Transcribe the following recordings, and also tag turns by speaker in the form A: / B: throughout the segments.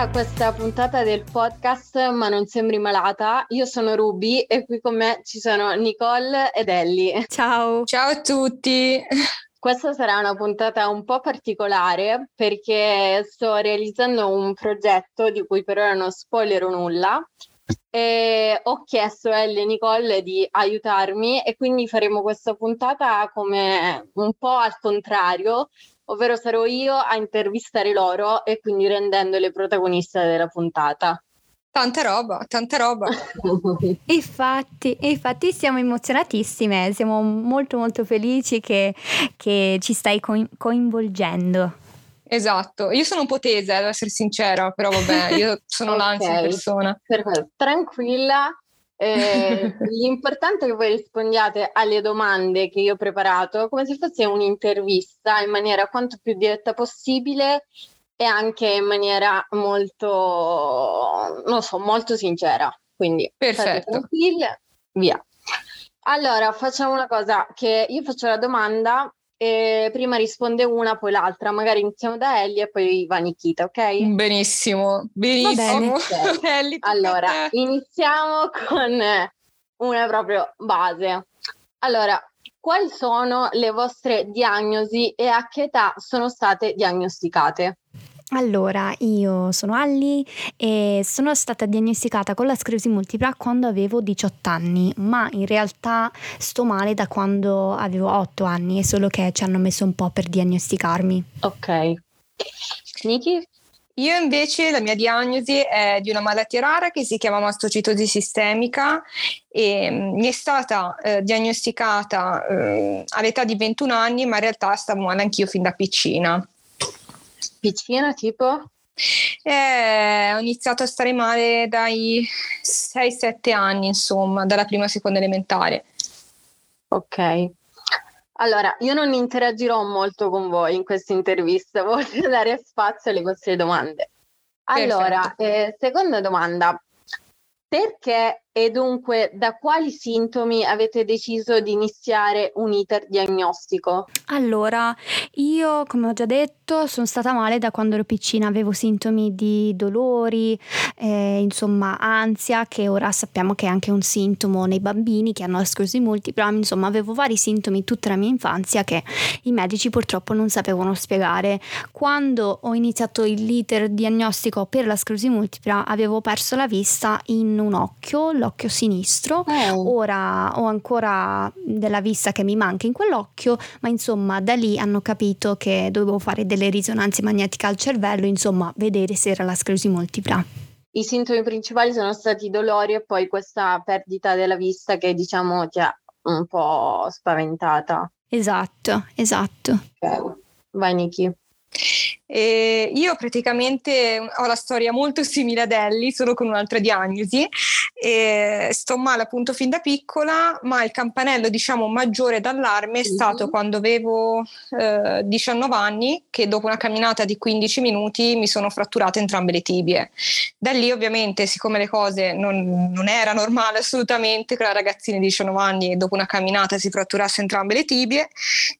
A: a questa puntata del podcast Ma non sembri malata. Io sono Ruby e qui con me ci sono Nicole ed Ellie.
B: Ciao.
C: Ciao a tutti.
A: Questa sarà una puntata un po' particolare perché sto realizzando un progetto di cui per ora non spoilerò nulla e ho chiesto a Elle e Nicole di aiutarmi e quindi faremo questa puntata come un po' al contrario, ovvero sarò io a intervistare loro e quindi rendendole protagoniste della puntata.
C: Tanta roba, tanta roba.
B: infatti, infatti siamo emozionatissime, siamo molto molto felici che, che ci stai coinvolgendo.
C: Esatto, io sono un po' tesa, devo essere sincera, però vabbè, io sono okay. l'ansia in persona.
A: Perfetto, tranquilla. Eh, l'importante è che voi rispondiate alle domande che io ho preparato come se fosse un'intervista in maniera quanto più diretta possibile e anche in maniera molto, non so, molto sincera. Quindi,
C: perfetto.
A: Via. Allora, facciamo una cosa, che io faccio la domanda e prima risponde una, poi l'altra. Magari iniziamo da Ellie e poi va Nikita, ok?
C: Benissimo, benissimo.
A: Okay. allora, iniziamo con una proprio base. Allora, quali sono le vostre diagnosi e a che età sono state diagnosticate?
B: Allora, io sono Alli e sono stata diagnosticata con la sclerosi multipla quando avevo 18 anni, ma in realtà sto male da quando avevo 8 anni, è solo che ci hanno messo un po' per diagnosticarmi.
A: Ok. Niki?
C: Io invece la mia diagnosi è di una malattia rara che si chiama mastocitosi sistemica e mm, mi è stata eh, diagnosticata eh, all'età di 21 anni, ma in realtà stavo male anch'io fin da piccina.
A: Piccina tipo?
C: Eh, ho iniziato a stare male dai 6-7 anni, insomma, dalla prima a seconda elementare.
A: Ok. Allora, io non interagirò molto con voi in questa intervista, voglio dare spazio alle vostre domande. Allora, eh, seconda domanda. Perché e dunque, da quali sintomi avete deciso di iniziare un iter diagnostico?
B: Allora, io come ho già detto sono stata male da quando ero piccina, avevo sintomi di dolori, eh, insomma ansia, che ora sappiamo che è anche un sintomo nei bambini che hanno la sclerosi multipla, insomma avevo vari sintomi tutta la mia infanzia che i medici purtroppo non sapevano spiegare. Quando ho iniziato l'iter diagnostico per la sclerosi multipla avevo perso la vista in un occhio, l'occhio sinistro. Oh. Ora ho ancora della vista che mi manca in quell'occhio, ma insomma da lì hanno capito che dovevo fare delle risonanze magnetiche al cervello, insomma vedere se era la sclerosi multipla.
A: I sintomi principali sono stati i dolori e poi questa perdita della vista che diciamo ti ha un po' spaventata.
B: Esatto, esatto.
A: Okay. Vai Niki.
C: E io praticamente ho la storia molto simile ad Ellie, solo con un'altra diagnosi. E sto male appunto fin da piccola, ma il campanello diciamo maggiore d'allarme è stato mm-hmm. quando avevo eh, 19 anni, che dopo una camminata di 15 minuti mi sono fratturate entrambe le tibie. Da lì ovviamente, siccome le cose non, non era normale assolutamente che una ragazzina di 19 anni dopo una camminata si fratturasse entrambe le tibie,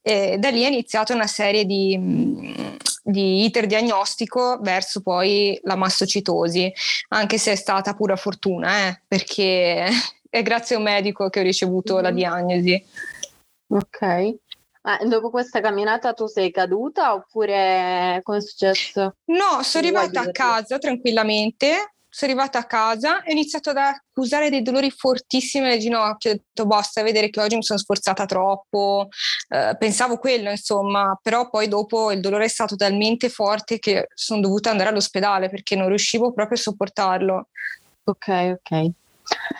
C: da lì è iniziata una serie di di iter diagnostico verso poi la mastocitosi, anche se è stata pura fortuna, eh, perché è grazie a un medico che ho ricevuto mm-hmm. la diagnosi.
A: Ok. Ma dopo questa camminata tu sei caduta oppure come è successo?
C: No, sono arrivata a casa tranquillamente sono arrivata a casa e ho iniziato ad accusare dei dolori fortissimi alle ginocchia. Ho detto basta vedere che oggi mi sono sforzata troppo. Eh, pensavo quello, insomma, però poi dopo il dolore è stato talmente forte che sono dovuta andare all'ospedale perché non riuscivo proprio a sopportarlo.
A: Ok, ok.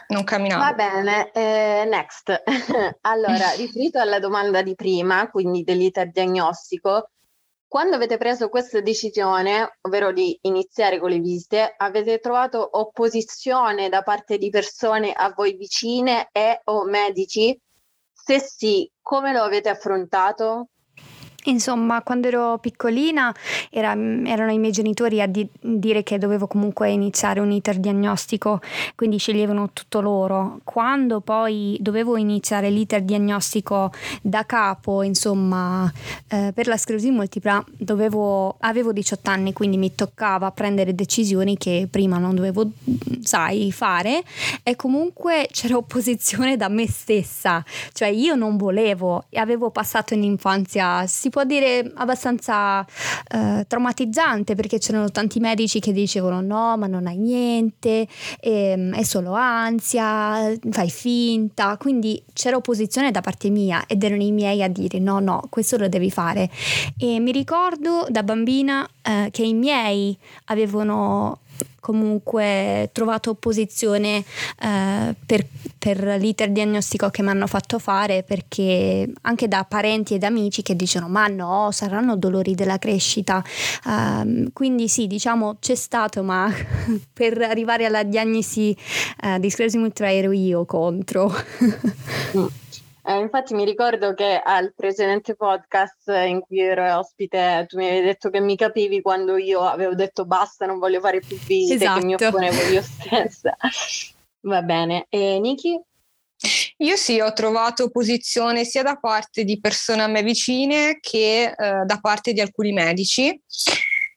C: Non camminavo.
A: Va bene, eh, next. allora, riferito alla domanda di prima, quindi dell'iter diagnostico, quando avete preso questa decisione, ovvero di iniziare con le visite, avete trovato opposizione da parte di persone a voi vicine e o medici? Se sì, come lo avete affrontato?
B: Insomma, quando ero piccolina era, erano i miei genitori a di- dire che dovevo comunque iniziare un iter diagnostico, quindi sceglievano tutto loro. Quando poi dovevo iniziare l'iter diagnostico da capo, insomma, eh, per la sclerosi multipla, dovevo, avevo 18 anni, quindi mi toccava prendere decisioni che prima non dovevo, sai, fare e comunque c'era opposizione da me stessa, cioè io non volevo avevo passato un'infanzia, si può dire abbastanza eh, traumatizzante perché c'erano tanti medici che dicevano no ma non hai niente, ehm, è solo ansia, fai finta, quindi c'era opposizione da parte mia ed erano i miei a dire no no questo lo devi fare. E mi ricordo da bambina eh, che i miei avevano comunque trovato opposizione eh, per, per, l'iter diagnostico che mi hanno fatto fare perché anche da parenti ed amici che dicono ma no saranno dolori della crescita uh, quindi sì diciamo c'è stato ma per arrivare alla diagnosi uh, di sclerosi multipla ero io contro.
A: Eh, infatti mi ricordo che al precedente podcast in cui ero ospite tu mi avevi detto che mi capivi quando io avevo detto basta, non voglio fare più visite, esatto. che mi esatto. opponevo io stessa. Va bene. E Niki?
C: Io sì, ho trovato posizione sia da parte di persone a me vicine che eh, da parte di alcuni medici.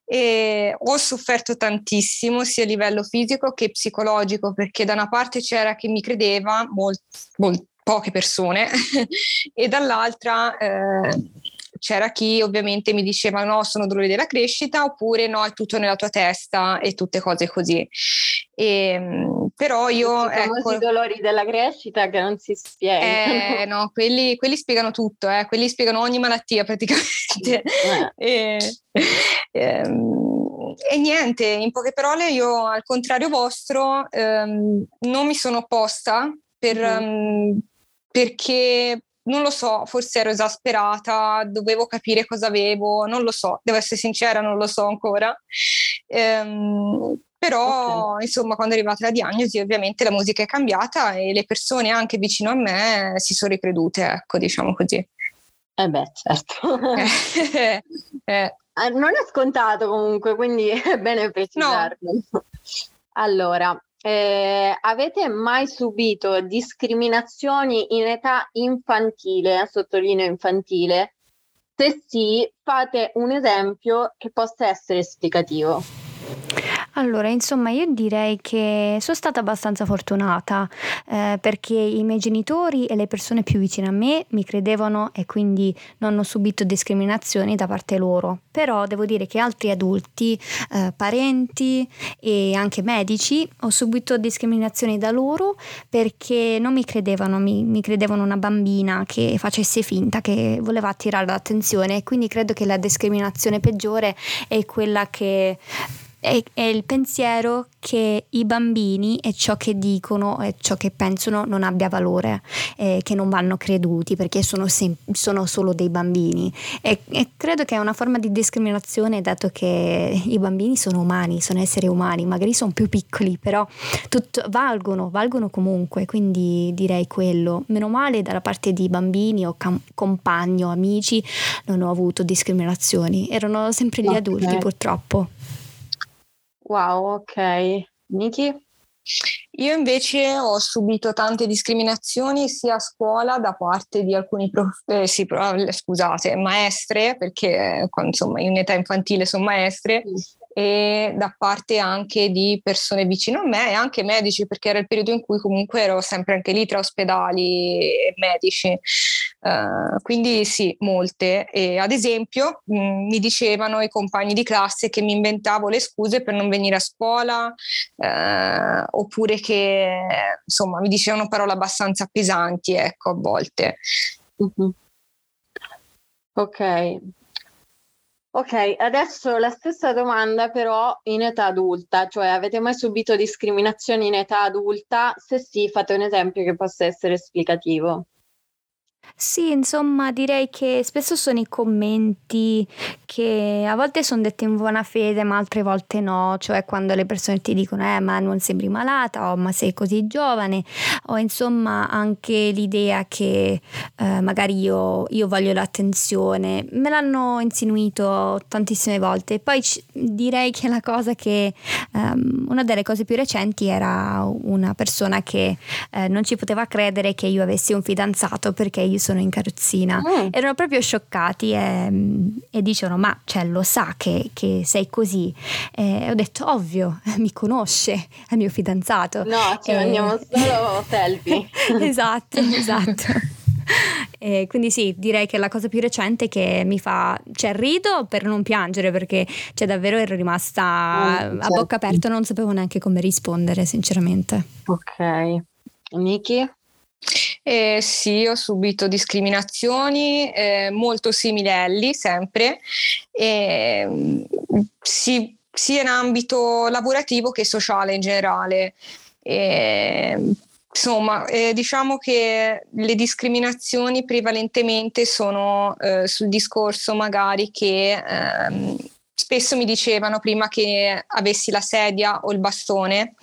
C: E ho sofferto tantissimo sia a livello fisico che psicologico perché da una parte c'era chi mi credeva, molt, molt, poche persone e dall'altra eh, c'era chi ovviamente mi diceva no sono dolori della crescita oppure no è tutto nella tua testa e tutte cose così e, ehm, però io
A: I ecco, dolori della crescita che non si spiegano
C: eh, no quelli, quelli spiegano tutto eh, quelli spiegano ogni malattia praticamente eh. e, ehm, e niente, in poche parole io al contrario vostro ehm, non mi sono opposta per, mm-hmm. um, perché non lo so, forse ero esasperata, dovevo capire cosa avevo, non lo so, devo essere sincera, non lo so ancora. Ehm, però, okay. insomma, quando è arrivata la diagnosi, ovviamente la musica è cambiata e le persone anche vicino a me si sono ricredute, ecco, diciamo così.
A: Eh beh, certo.
C: eh.
A: eh. Non è scontato comunque, quindi è bene precisarlo. No. Allora, eh, avete mai subito discriminazioni in età infantile, sottolineo infantile? Se sì, fate un esempio che possa essere esplicativo.
B: Allora, insomma, io direi che sono stata abbastanza fortunata eh, perché i miei genitori e le persone più vicine a me mi credevano e quindi non ho subito discriminazioni da parte loro. Però devo dire che altri adulti, eh, parenti e anche medici, ho subito discriminazioni da loro perché non mi credevano, mi, mi credevano una bambina che facesse finta, che voleva attirare l'attenzione. Quindi credo che la discriminazione peggiore è quella che è, è, il pensiero che i bambini e ciò che dicono e ciò che pensano non abbia valore, eh, che non vanno creduti perché sono, sem- sono solo dei bambini. E, e, credo che è una forma di discriminazione dato che i bambini sono umani, sono esseri umani, magari sono più piccoli, però tutto, valgono, valgono comunque, quindi direi quello. Meno male dalla parte di bambini o cam- compagni o amici non ho avuto discriminazioni, erano sempre gli okay. adulti purtroppo.
A: Wow, ok. Niki?
C: Io invece ho subito tante discriminazioni sia a scuola da parte di alcuni prof, eh, sì, scusate, maestre, perché insomma in età infantile sono maestre, e da parte anche di persone vicino a me e anche medici perché era il periodo in cui comunque ero sempre anche lì tra ospedali e medici. Uh, quindi sì molte. E ad esempio mh, mm, mi dicevano i compagni di classe che mi inventavo le scuse per non venire a scuola uh, oppure che insomma mi dicevano parole abbastanza pesanti ecco a volte.
A: Mm-hmm. ok Ok, adesso la stessa domanda però in età adulta, cioè avete mai subito discriminazioni in età adulta? Se sì, fate un esempio che possa essere esplicativo.
B: Sì, insomma, direi che spesso sono i commenti che a volte sono detti in buona fede, ma altre volte no, cioè quando le persone ti dicono "Eh, ma non sembri malata" o "Ma sei così giovane" o insomma anche l'idea che eh, magari io, io, voglio l'attenzione. Me l'hanno insinuito tantissime volte. Poi c- direi che la cosa che um, una delle cose più recenti era una persona che eh, non ci poteva credere che io avessi un fidanzato perché io sono in carrozzina. Mm. Erano proprio scioccati e, e dicono: Ma cioè, lo sa che, che sei così? E ho detto: Ovvio, mi conosce, è mio fidanzato.
A: No, ci e... mandiamo solo selfie.
B: esatto, esatto. E quindi sì, direi che la cosa più recente che mi fa, cioè rido per non piangere perché cioè, davvero ero rimasta mm, a bocca certo. aperta, non sapevo neanche come rispondere sinceramente.
A: Ok. Niki?
C: Eh, sì, ho subito discriminazioni eh, molto simili a Ellie, sempre, eh, sì, sia in ambito lavorativo che sociale in generale. insomma, eh, diciamo che le discriminazioni prevalentemente sono eh, sul discorso magari che ehm, spesso mi dicevano prima che avessi la sedia o il bastone,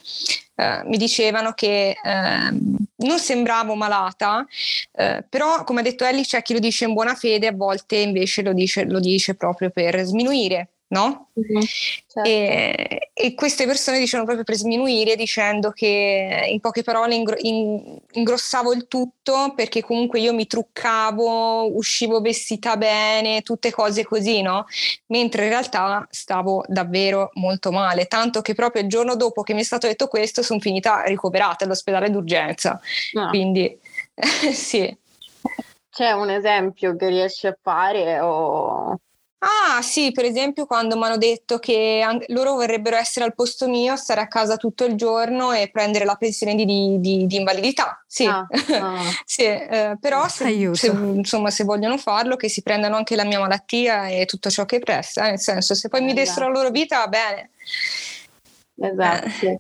C: eh, mi dicevano che eh, non sembravo malata, eh, però come ha detto Ellie c'è chi lo dice in buona fede, a volte invece lo dice, lo dice proprio per sminuire no? Mm-hmm, certo. e, e, queste persone dicevano proprio per sminuire dicendo che in poche parole ingro- in, ingrossavo il tutto perché comunque io mi truccavo, uscivo vestita bene, tutte cose così, no? Mentre in realtà stavo davvero molto male, tanto che proprio il giorno dopo che mi è stato detto questo sono finita ricoverata all'ospedale d'urgenza. No. Quindi sì.
A: C'è un esempio che riesci a fare o
C: Ah sì, per esempio quando mi hanno detto che loro vorrebbero essere al posto mio, stare a casa tutto il giorno e prendere la pensione di, di, di invalidità. Sì, ah, ah. sì eh, però se, se, insomma, se vogliono farlo che si prendano anche la mia malattia e tutto ciò che presta, nel senso se poi mi dessero la loro vita va bene.
A: Esatto.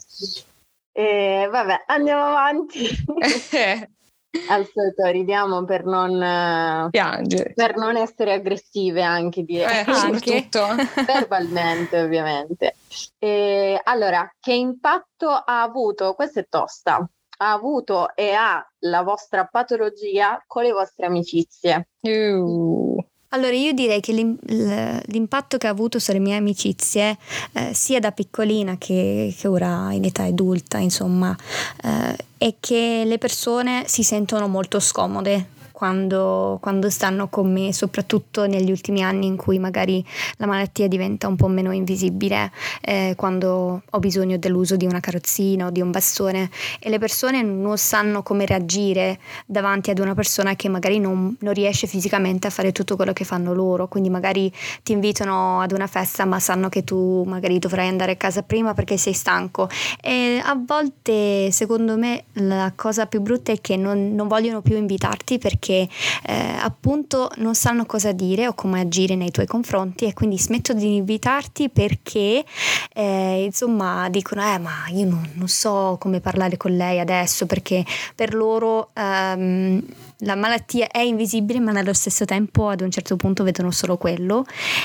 A: Eh. Vabbè, andiamo avanti. Al solito ridiamo per non
C: piangere,
A: per non essere aggressive anche direi.
C: Eh, anche.
A: verbalmente ovviamente. E, allora, che impatto ha avuto, questa è tosta, ha avuto e ha la vostra patologia con le vostre amicizie?
C: Uh.
B: Allora, io direi che l'impatto che ha avuto sulle mie amicizie, eh, sia da piccolina che, che, ora in età adulta, insomma, eh, è che le persone si sentono molto scomode quando, quando, stanno con me, soprattutto negli ultimi anni in cui magari la malattia diventa un po' meno invisibile, eh, quando ho bisogno dell'uso di una carrozzina o di un bastone. E le persone non sanno come reagire davanti ad una persona che magari non, non riesce fisicamente a fare tutto quello che fanno loro, quindi magari ti invitano ad una festa ma sanno che tu magari dovrai andare a casa prima perché sei stanco. E a volte secondo me la cosa più brutta è che non, non vogliono più invitarti perché che eh, appunto non sanno cosa dire o come agire nei tuoi confronti e quindi smettono di invitarti perché eh, insomma dicono eh ma io non, non, so come parlare con lei adesso perché per loro ehm, la malattia è invisibile ma nello stesso tempo ad un certo punto vedono solo quello.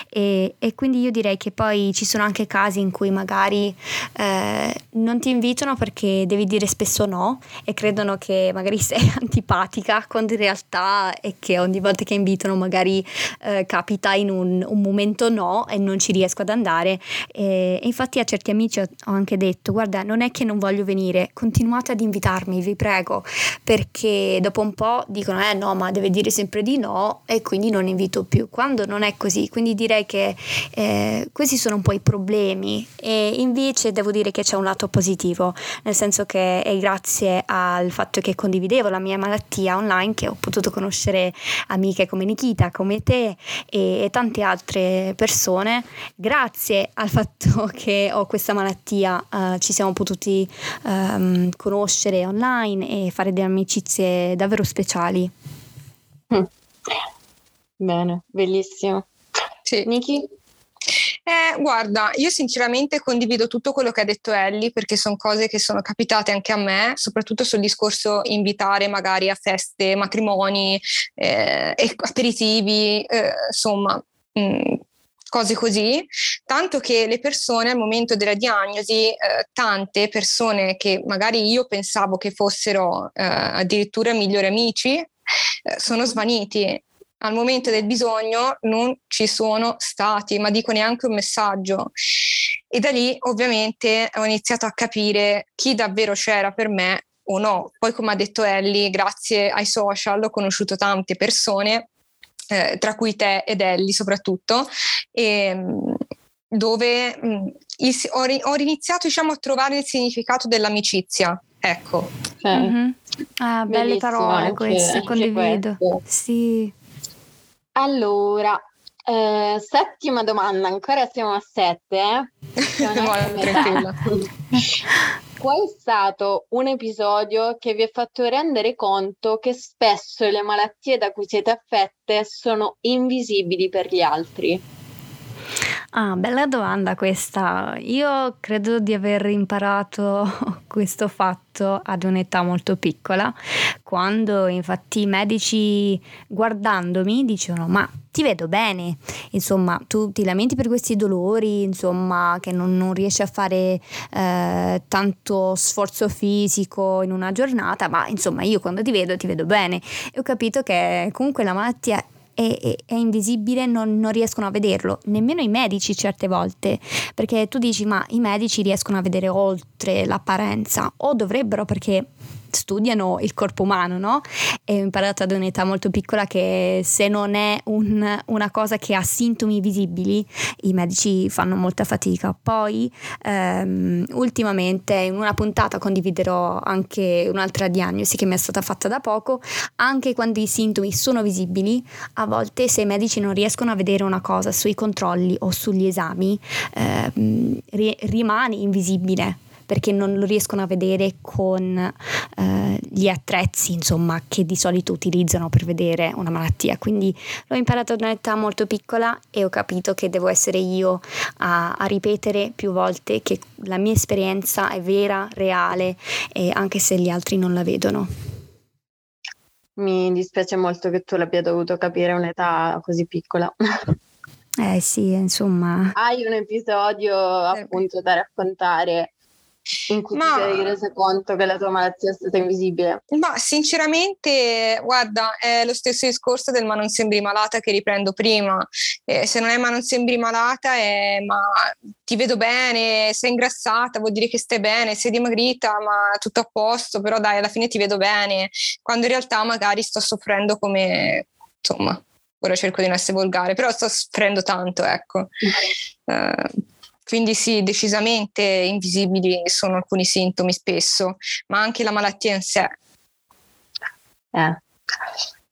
B: E, e quindi io direi che poi ci sono anche casi in cui magari eh, non ti invitano perché devi dire spesso no e credono che magari sei antipatica quando in realtà è che ogni volta che invitano magari eh, capita in un, un, momento no e non ci riesco ad andare. E, e infatti a certi amici ho, ho anche detto guarda non è che non voglio venire continuate ad invitarmi vi prego perché dopo un po' dico dicono eh no ma deve dire sempre di no e quindi non invito più. Quando non è così quindi direi che eh, questi sono un po' i problemi. E invece devo dire che c'è un lato positivo nel senso che è grazie al fatto che condividevo la mia malattia online che ho potuto conoscere amiche come Nikita come te e, e tante altre persone. Grazie al fatto che ho questa malattia eh, ci siamo potuti ehm, conoscere online e fare delle amicizie davvero speciali animali.
A: Mm. Bene, bellissimo.
C: Sì.
A: Niki?
C: Eh, guarda, io sinceramente condivido tutto quello che ha detto Ellie perché sono cose che sono capitate anche a me, soprattutto sul discorso invitare magari a feste, matrimoni, eh, aperitivi, eh, insomma. Mh, mm, cose così, tanto che le persone al momento della diagnosi, eh, tante persone che magari io pensavo che fossero eh, addirittura migliori amici, eh, sono svaniti. Al momento del bisogno non ci sono stati, ma dico neanche un messaggio. E da lì ovviamente ho iniziato a capire chi davvero c'era per me o no. Poi come ha detto Ellie, grazie ai social ho conosciuto tante persone eh, tra cui te ed Ellie soprattutto, e, ehm, dove mh, mm, il, ho, ho, iniziato diciamo, a trovare il significato dell'amicizia. Ecco.
B: Okay. Mm-hmm. Ah, belle parole queste, condivido. Sì.
A: Allora, eh, settima domanda, ancora siamo a sette. Eh? Tranquilla. Qual è stato un episodio che vi ha fatto rendere conto che spesso le malattie da cui siete affette sono invisibili per gli altri?
B: Ah, bella domanda questa. Io credo di aver imparato questo fatto ad un'età molto piccola, quando infatti i medici guardandomi dicevano ma ti vedo bene, insomma tu ti lamenti per questi dolori, insomma che non, non riesci a fare eh, tanto sforzo fisico in una giornata, ma insomma io quando ti vedo ti vedo bene e ho capito che comunque la malattia è, è, è invisibile, non, non, riescono a vederlo, nemmeno i medici certe volte, perché tu dici ma i medici riescono a vedere oltre l'apparenza o dovrebbero perché studiano il corpo umano, no? E ho imparato ad un'età molto piccola che se non è un, una cosa che ha sintomi visibili, i medici fanno molta fatica. Poi, ehm, ultimamente, in una puntata condividerò anche un'altra diagnosi che mi è stata fatta da poco, anche quando i sintomi sono visibili, a volte se i medici non riescono a vedere una cosa sui controlli o sugli esami, ehm, rimane invisibile perché non lo riescono a vedere con eh, gli attrezzi insomma, che di solito utilizzano per vedere una malattia. Quindi l'ho imparato ad un'età molto piccola e ho capito che devo essere io a, a ripetere più volte che la mia esperienza è vera, reale, anche se gli altri non la vedono.
A: Mi dispiace molto che tu l'abbia dovuto capire a un'età così piccola.
B: Eh sì, insomma.
A: Hai un episodio appunto da raccontare in cui ma, ti sei resa conto che la tua malattia è stata invisibile?
C: Ma sinceramente, guarda, è lo stesso discorso del ma non sembri malata che riprendo prima. Eh, se non è ma non sembri malata, è ma ti vedo bene, sei ingrassata, vuol dire che stai bene, sei dimagrita, ma tutto a posto, però dai, alla fine ti vedo bene. Quando in realtà magari sto soffrendo come, insomma, ora cerco di non essere volgare, però sto soffrendo tanto, ecco. Uh, quindi sì, decisamente invisibili sono alcuni sintomi spesso, ma anche la malattia in sé.
A: Eh,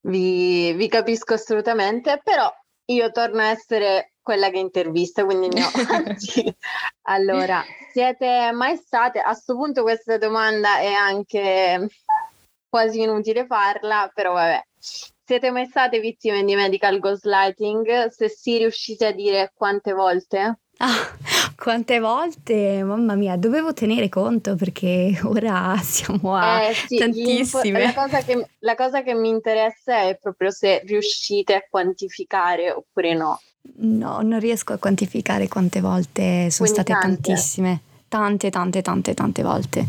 A: vi, vi capisco assolutamente, però io torno a essere quella che intervista, quindi no. allora, siete mai state, a questo punto questa domanda è anche quasi inutile farla, però vabbè. Siete mai state vittime di medical gaslighting? Se sì, riuscite a dire quante volte?
B: Ah, quante volte, mamma mia, dovevo tenere conto perché ora siamo a eh, sì, tantissime.
A: La cosa, che, la cosa che mi interessa è proprio se riuscite a quantificare oppure no.
B: No, non riesco a quantificare quante volte sono Quindi state tante. tantissime. Tante, tante, tante, tante volte.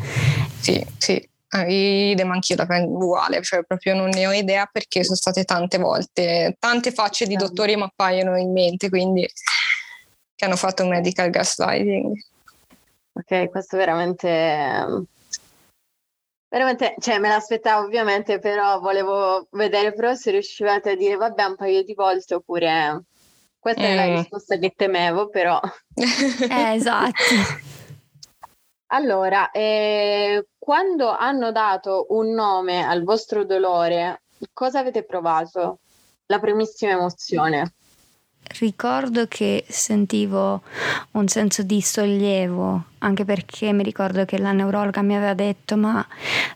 C: Sì, sì. idem anch'io la prendo uguale, cioè proprio non ne ho idea perché sono state tante volte, tante facce di dottori mi appaiono in mente, quindi che hanno fatto un medical gaslighting.
A: Ok, questo veramente veramente, cioè me l'aspettavo ovviamente, però volevo vedere però se riuscivate a dire vabbè un paio di volte oppure questa mm. è la mm. risposta che temevo, però.
B: eh, esatto.
A: Allora, eh, quando hanno dato un nome al vostro dolore, cosa avete provato? La primissima emozione
B: ricordo che sentivo un senso di sollievo anche perché mi ricordo che la neurologa mi aveva detto ma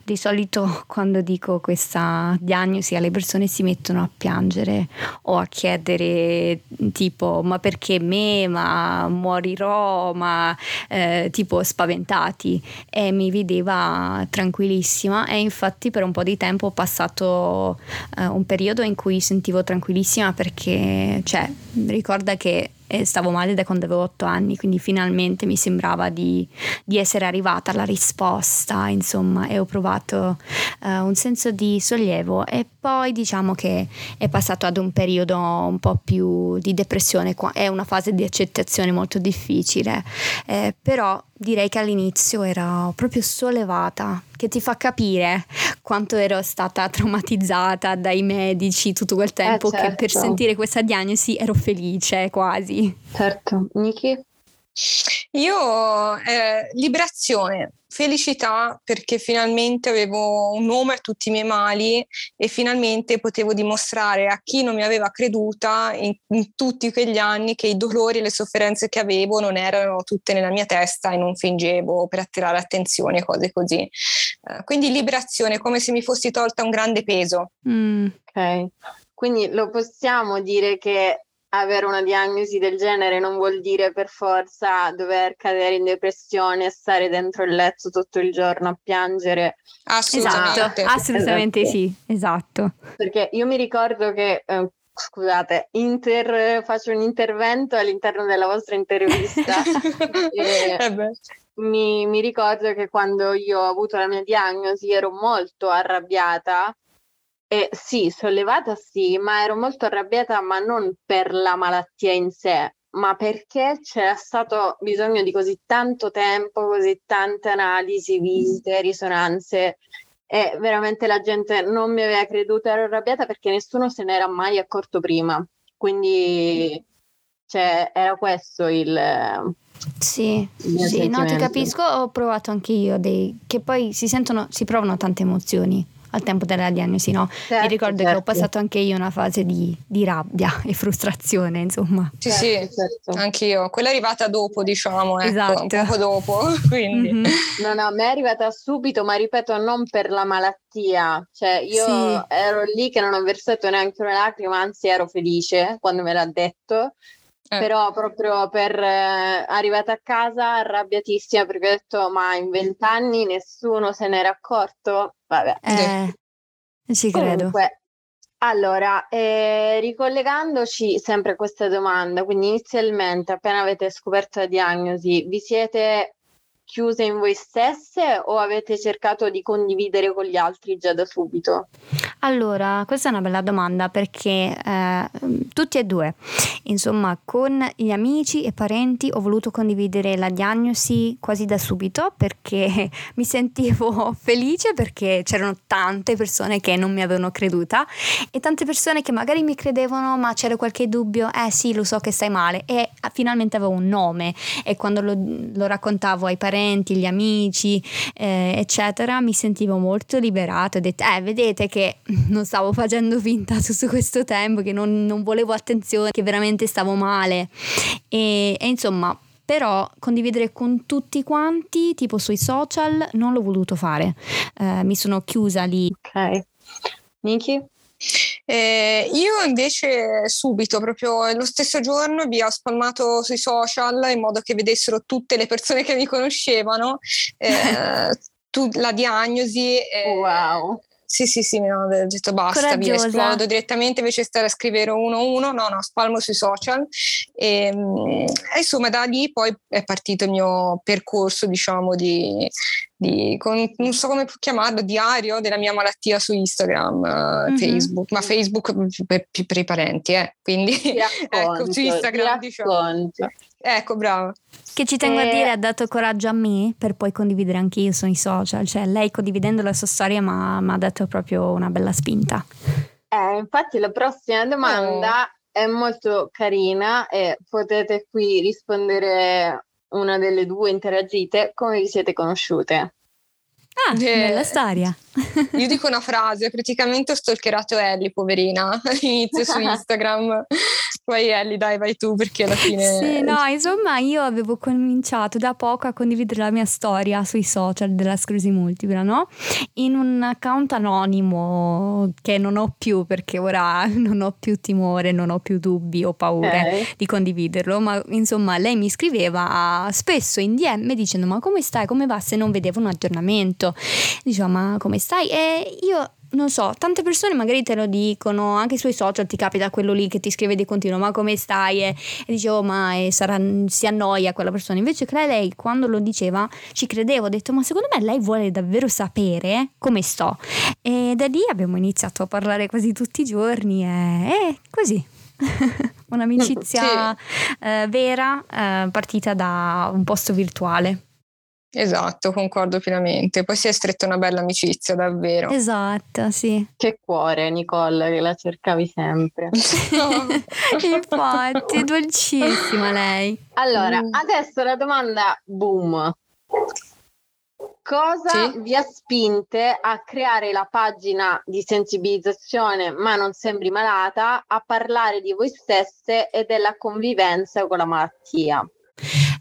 B: di solito quando dico questa diagnosi alle persone si mettono a piangere o a chiedere tipo ma perché me, ma morirò, ma eh, tipo spaventati? E mi vedeva tranquillissima e infatti per un po' di tempo ho passato eh, un periodo in cui sentivo tranquillissima perché cioè ricorda che e stavo male da quando avevo otto anni, quindi finalmente mi sembrava di, di essere arrivata alla risposta, insomma, e ho provato uh, un senso di sollievo. E poi diciamo che è passato ad un periodo un po' più di depressione, è una fase di accettazione molto difficile, eh, però direi che all'inizio ero proprio sollevata, che ti fa capire quanto ero stata traumatizzata dai medici tutto quel tempo, eh certo. che per certo. sentire questa diagnosi ero felice quasi.
A: Certo, Niki?
C: Io, eh, liberazione, felicità perché finalmente avevo un nome a tutti i miei mali e finalmente potevo dimostrare a chi non mi aveva creduta in, in, tutti quegli anni che i dolori e le sofferenze che avevo non erano tutte nella mia testa e non fingevo per attirare attenzione, cose così. Uh, quindi liberazione, come se mi fossi tolta un grande peso.
A: Mm. Ok, quindi lo possiamo dire che avere una diagnosi del genere non vuol dire per forza dover cadere in depressione e stare dentro il letto tutto il giorno a piangere.
C: Assolutamente,
B: esatto, assolutamente esatto. sì, esatto.
A: Perché io mi ricordo che eh, scusate, inter, faccio un intervento all'interno della vostra intervista. e, eh mi, mi ricordo che quando io ho avuto la mia diagnosi ero molto arrabbiata eh, sì, sollevata sì, ma ero molto arrabbiata, ma non per la malattia in sé, ma perché c'era stato bisogno di così tanto tempo, così tante analisi, visite, risonanze e veramente la gente non mi aveva creduto, ero arrabbiata perché nessuno se n'era mai accorto prima. Quindi cioè, era questo il...
B: Sì, sì no, ti capisco, ho provato anche io, dei, che poi si sentono, si provano tante emozioni al tempo della diagnosi, no? Certo, Mi ricordo certo. che ho certo. passato anche io una fase di, di rabbia e frustrazione, insomma.
C: Sì, certo, sì, certo. anche io. Quella è arrivata dopo, diciamo, ecco, esatto. un poco dopo, quindi. Mm-hmm.
A: No, no, a me è arrivata subito, ma ripeto, non per la malattia. Cioè, io sì. ero lì che non ho versato neanche una lacrima, anzi ero felice quando me l'ha detto. Eh. Però proprio per eh, arrivata a casa arrabbiatissima perché ho detto ma in vent'anni nessuno se n'era accorto. Vabbè.
B: Eh, ci credo. Comunque,
A: allora, eh, ricollegandoci sempre a questa domanda, quindi inizialmente appena avete scoperto la diagnosi, vi siete chiuse in voi stesse o avete cercato di condividere con gli altri già da subito?
B: Allora, questa è una bella domanda perché eh, tutti e due, insomma, con gli amici e parenti ho voluto condividere la diagnosi quasi da subito perché mi sentivo felice perché c'erano tante persone che non mi avevano creduta e tante persone che magari mi credevano ma c'era qualche dubbio, eh sì, lo so che stai male e finalmente avevo un nome e quando lo, lo raccontavo ai parenti, agli amici, eh, eccetera, mi sentivo molto liberata, ho detto, eh, vedete che non stavo facendo finta tutto questo tempo, che non, non volevo attenzione, che veramente stavo male. E, e insomma, però condividere con tutti quanti, tipo sui social, non l'ho voluto fare. Eh, mi sono chiusa lì.
A: Ok. Niki?
C: Eh, io invece subito, proprio lo stesso giorno, vi ho spalmato sui social in modo che vedessero tutte le persone che mi conoscevano eh, tu, la diagnosi.
A: Eh, wow.
C: Sì, sì, sì, mi hanno detto basta, Coraggiosa. via, esplodo direttamente invece di stare a scrivere uno uno, no, no, spalmo sui social. E, mm, e, insomma, da lì poi è partito il mio percorso, diciamo, di, di con, non so come chiamarlo, diario della mia malattia su Instagram, mm-hmm. Facebook, ma Facebook per, per, i parenti, eh, quindi ecco, su Instagram, diciamo. Ecco, brava.
B: Che ci tengo e... a dire, ha dato coraggio a me per poi condividere anche io sui social. Cioè, lei condividendo la sua storia mi ha dato proprio una bella spinta.
A: Eh, infatti, la prossima domanda oh. è molto carina e potete qui rispondere una delle due interagite. Come vi siete conosciute?
B: Ah, eh, bella storia.
C: Io dico una frase, praticamente ho stalkerato Ellie, poverina, all'inizio su Instagram. Vai Ellie, dai, vai tu perché alla fine...
B: Sì, no, insomma io avevo cominciato da poco a condividere la mia storia sui social della sclerosi multipla, no? In un account anonimo che non ho più perché ora non ho più timore, non ho più dubbi o paure okay. di condividerlo, ma insomma lei mi scriveva spesso in DM dicendo ma come stai, come va se non vedevo un aggiornamento? Diceva ma come stai? E io non so, tante persone magari te lo dicono, anche sui social ti capita quello lì che ti scrive di continuo, ma come stai? E, e dicevo, oh, ma e sarà, si annoia quella persona. Invece che lei, quando lo diceva, ci credevo, ho detto, ma secondo me lei vuole davvero sapere come sto. E da lì abbiamo iniziato a parlare quasi tutti i giorni e, e così. Un'amicizia sì. eh, vera eh, partita da un posto virtuale.
C: Esatto, concordo pienamente. Poi si è stretta una bella amicizia, davvero.
B: Esatto, sì.
A: Che cuore, Nicole, che la cercavi sempre.
B: Infatti, è dolcissima lei.
A: Allora, mm. adesso la domanda boom. Cosa sì? vi ha spinte a creare la pagina di sensibilizzazione Ma non sembri malata a parlare di voi stesse e della convivenza con la malattia?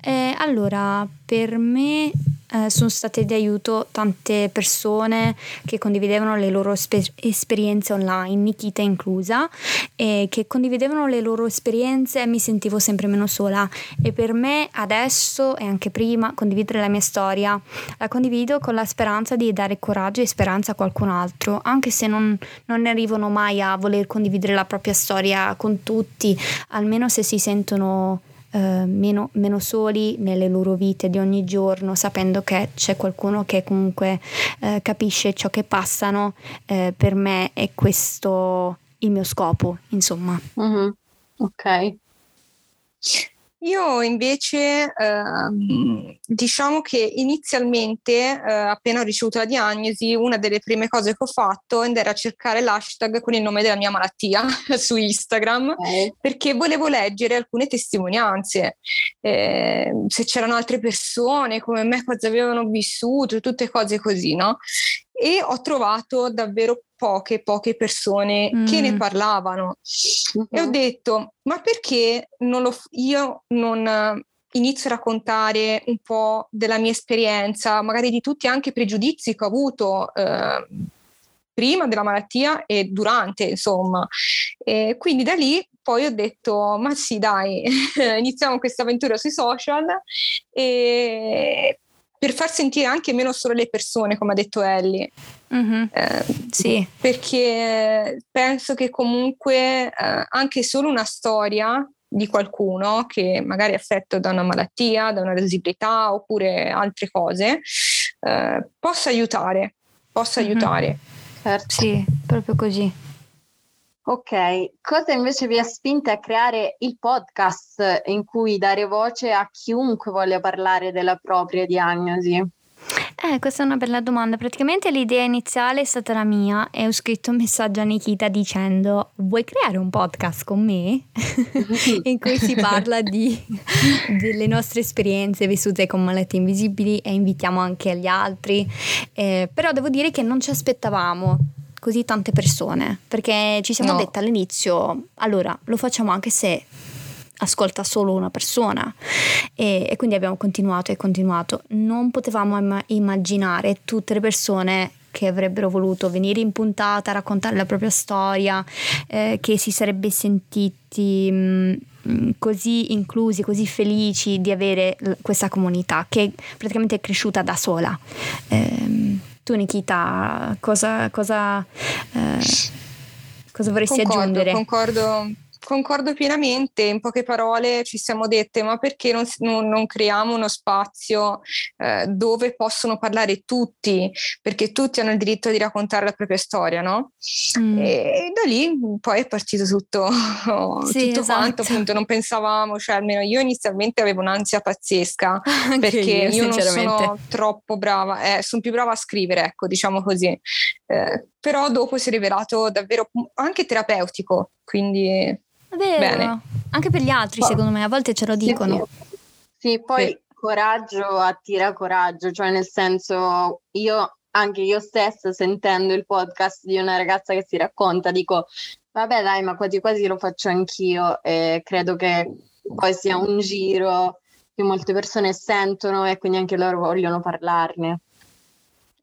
B: Eh, allora, per me eh, sono state di aiuto tante persone che condividevano le loro esper- esperienze online, Nikita inclusa, e che condividevano le loro esperienze e mi sentivo sempre meno sola. E per me adesso e anche prima condividere la mia storia la condivido con la speranza di dare coraggio e speranza a qualcun altro, anche se non, non ne arrivano mai a voler condividere la propria storia con tutti, almeno se si sentono eh, meno, meno, soli nelle loro vite di ogni giorno, sapendo che c'è qualcuno che comunque eh, capisce ciò che passano, eh, per me è questo il mio scopo, insomma.
A: Mm-hmm. Ok.
C: Io invece ehm, diciamo che inizialmente, eh, appena ho ricevuto la diagnosi, una delle prime cose che ho fatto era cercare l'hashtag con il nome della mia malattia su Instagram okay. perché volevo leggere alcune testimonianze, eh, se c'erano altre persone come me cosa avevano vissuto, tutte cose così, no? E ho trovato davvero poche, poche persone mm. che ne mm. parlavano. Uh-huh. E ho detto, ma perché non lo, io non inizio a raccontare un po' della mia esperienza, magari di tutti anche i pregiudizi che ho avuto eh, prima della malattia e durante, insomma. E quindi da lì poi ho detto, ma sì, dai, iniziamo questa avventura sui social e per far sentire anche meno solo le persone, come ha detto Ellie.
B: Mm-hmm. Eh, sì.
C: Perché penso che comunque eh, anche solo una storia di qualcuno che magari è affetto da una malattia, da una disabilità oppure altre cose, eh, possa aiutare, possa mm-hmm. aiutare.
B: Certo. Sì, proprio così.
A: Ok, cosa invece vi ha spinto a creare il podcast in cui dare voce a chiunque voglia parlare della propria diagnosi?
B: Eh, questa è una bella domanda. Praticamente l'idea iniziale è stata la mia e ho scritto un messaggio a Nikita dicendo vuoi creare un podcast con me? in cui si parla di, delle nostre esperienze vissute con malattie invisibili e invitiamo anche gli altri. Eh, però devo dire che non ci aspettavamo così tante persone, perché ci siamo no. dette all'inizio, allora lo facciamo anche se ascolta solo una persona e, e quindi abbiamo continuato e continuato. Non potevamo im- immaginare tutte le persone che avrebbero voluto venire in puntata a raccontare la propria storia, eh, che si sarebbe sentiti mh, mm, così inclusi, così felici di avere l- questa comunità che praticamente è cresciuta da sola. Eh, tu Nikita, cosa, cosa, eh, cosa vorresti
C: concordo,
B: aggiungere?
C: Concordo Concordo pienamente, in poche parole ci siamo dette ma perché non, non, non creiamo uno spazio eh, dove possono parlare tutti, perché tutti hanno il diritto di raccontare la propria storia, no? Mm. E, e, da lì poi è partito tutto, sì, tutto esatto. quanto, appunto non pensavamo, cioè almeno io inizialmente avevo un'ansia pazzesca perché io, io non sono troppo brava, eh, sono più brava a scrivere, ecco, diciamo così. Eh, però dopo si è rivelato davvero anche terapeutico, quindi
B: Vero. Bene. Anche per gli altri, secondo me, a volte ce lo dicono.
A: Sì, sì. sì poi sì. coraggio attira coraggio, cioè nel senso io anche io stessa sentendo il podcast di una ragazza che si racconta, dico vabbè dai, ma quasi quasi lo faccio anch'io e credo che poi sia un giro che molte persone sentono e quindi anche loro vogliono parlarne.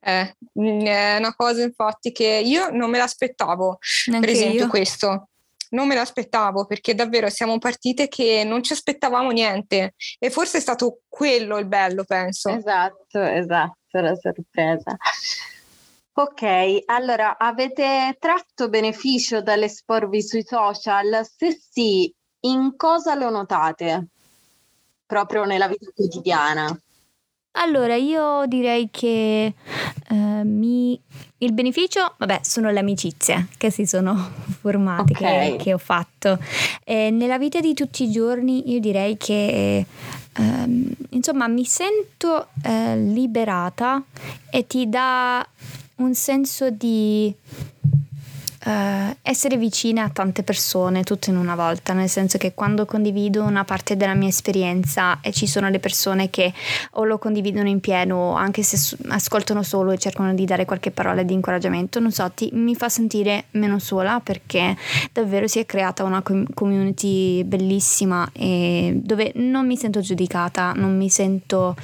C: Eh, è una cosa infatti che io non me l'aspettavo, Neanche per esempio io. questo. Non me l'aspettavo perché davvero siamo partite che non ci aspettavamo niente e forse è stato quello il bello, penso.
A: Esatto, esatto, la sorpresa. Ok, allora avete tratto beneficio dall'esporvi sui social? Se sì, in cosa lo notate? Proprio nella vita quotidiana?
B: Allora, io direi che eh, mi... il beneficio, vabbè, sono le amicizie che si sono formate, okay. che, che, ho fatto. E nella vita di tutti i giorni io direi che, eh, insomma, mi sento eh, liberata e ti dà un senso di Uh, essere vicina a tante persone tutte in una volta, nel senso che quando condivido una parte della mia esperienza e ci sono le persone che o lo condividono in pieno, anche se ascoltano solo e cercano di dare qualche parola di incoraggiamento, non so, ti, mi fa sentire meno sola perché davvero si è creata una community bellissima dove non mi sento giudicata, non mi sento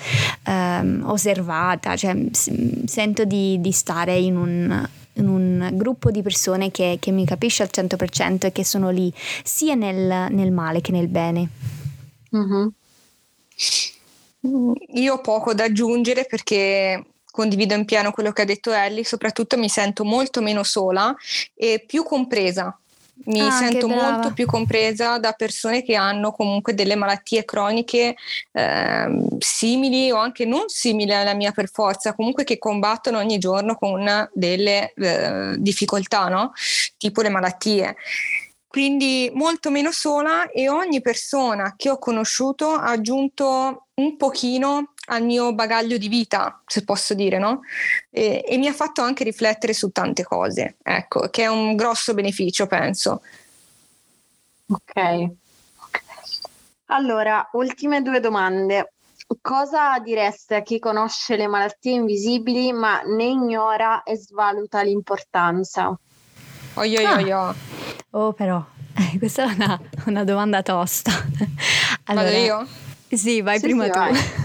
B: um, osservata, cioè sento di, di stare in un in un gruppo di persone che, che, mi capisce al 100% e che sono lì sia nel, nel male che nel bene.
C: Mm-hmm. Io ho poco da aggiungere perché condivido in pieno quello che ha detto Ellie, soprattutto mi sento molto meno sola e più compresa mi ah, sento molto più compresa da persone che hanno comunque delle malattie croniche eh, simili o anche non simili alla mia per forza, comunque che combattono ogni giorno con delle eh, difficoltà, no? tipo le malattie. Quindi molto meno sola e ogni persona che ho conosciuto ha aggiunto un pochino al mio bagaglio di vita, se posso dire, no? E, e mi ha fatto anche riflettere su tante cose, ecco, che è un grosso beneficio, penso.
A: Ok. Allora, ultime due domande. Cosa direste a chi conosce le malattie invisibili ma ne ignora e svaluta l'importanza?
C: Oh, io, io, io.
B: Oh, però, eh, questa è una, una domanda tosta.
C: Allora, Vado io?
B: Sì, vai sì, prima sì, tu. Vai.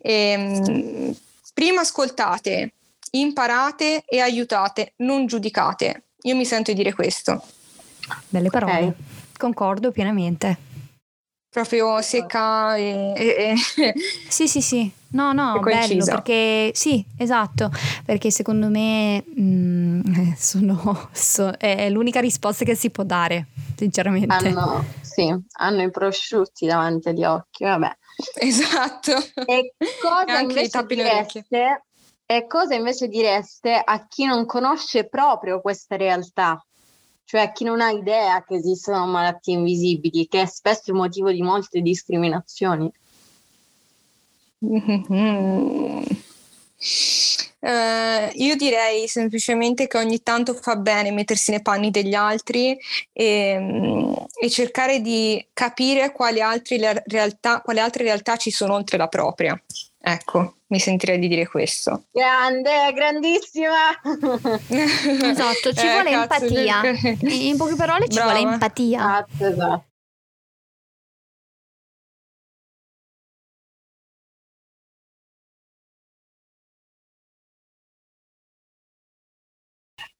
C: Ehm, prima ascoltate, imparate e aiutate, non giudicate. Io mi sento di dire questo.
B: Belle parole. Okay. Concordo pienamente.
C: Proprio secca e, e,
B: e Sì, sì, sì. No, no, bello perché sì, esatto, perché secondo me mh, mm, sono, so, è l'unica risposta che si può dare, sinceramente.
A: Hanno, sì, hanno i prosciutti davanti agli occhi, vabbè.
C: Esatto.
A: E cosa, e invece direste, e cosa invece direste a chi non conosce proprio questa realtà? Cioè a chi non ha idea che esistono malattie invisibili, che è spesso il motivo di molte discriminazioni?
C: Mm-hmm. Uh, io direi semplicemente che ogni tanto fa bene mettersi nei panni degli altri e, e cercare di capire quali, realtà, quali altre realtà ci sono oltre la propria. Ecco, mi sentirei di dire questo.
A: Grande, grandissima!
B: esatto, ci eh, vuole cazzo, empatia. In poche parole ci Brava. vuole empatia.
A: Esatto, esatto.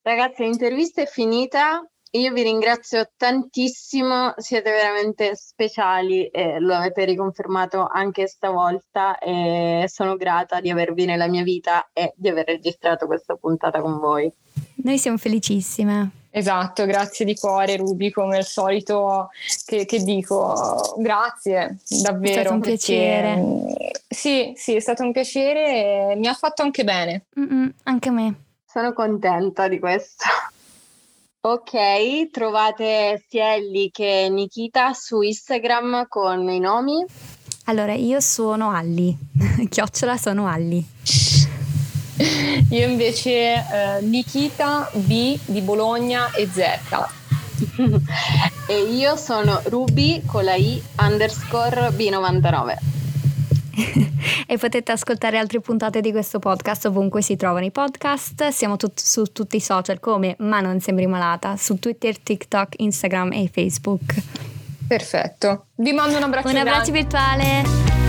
A: Ragazzi, l'intervista è finita. Io vi ringrazio tantissimo, siete veramente speciali e lo avete riconfermato anche stavolta e sono grata di avervi nella mia vita e di aver registrato questa puntata con voi.
B: Noi siamo felicissime.
C: Esatto, grazie di cuore Ruby, come al solito che, che dico, grazie davvero. È
B: stato un piacere.
C: Sì, sì, è stato un piacere e mi ha fatto anche bene.
B: Mm-mm, anche a me.
A: Sono contenta di questo. Ok, trovate sia Ellie che Nikita su Instagram con i nomi.
B: Allora, io sono Alli, chiocciola sono Alli.
C: Io invece eh, Nikita B di Bologna e Z.
A: e io sono Ruby con la I underscore B99.
B: e potete ascoltare altre puntate di questo podcast ovunque si trovano i podcast. Siamo tut- su tutti i social come Ma non sembri malata, su Twitter, TikTok, Instagram e Facebook.
C: Perfetto. Vi mando un abbraccio.
B: Un abbraccio virtuale.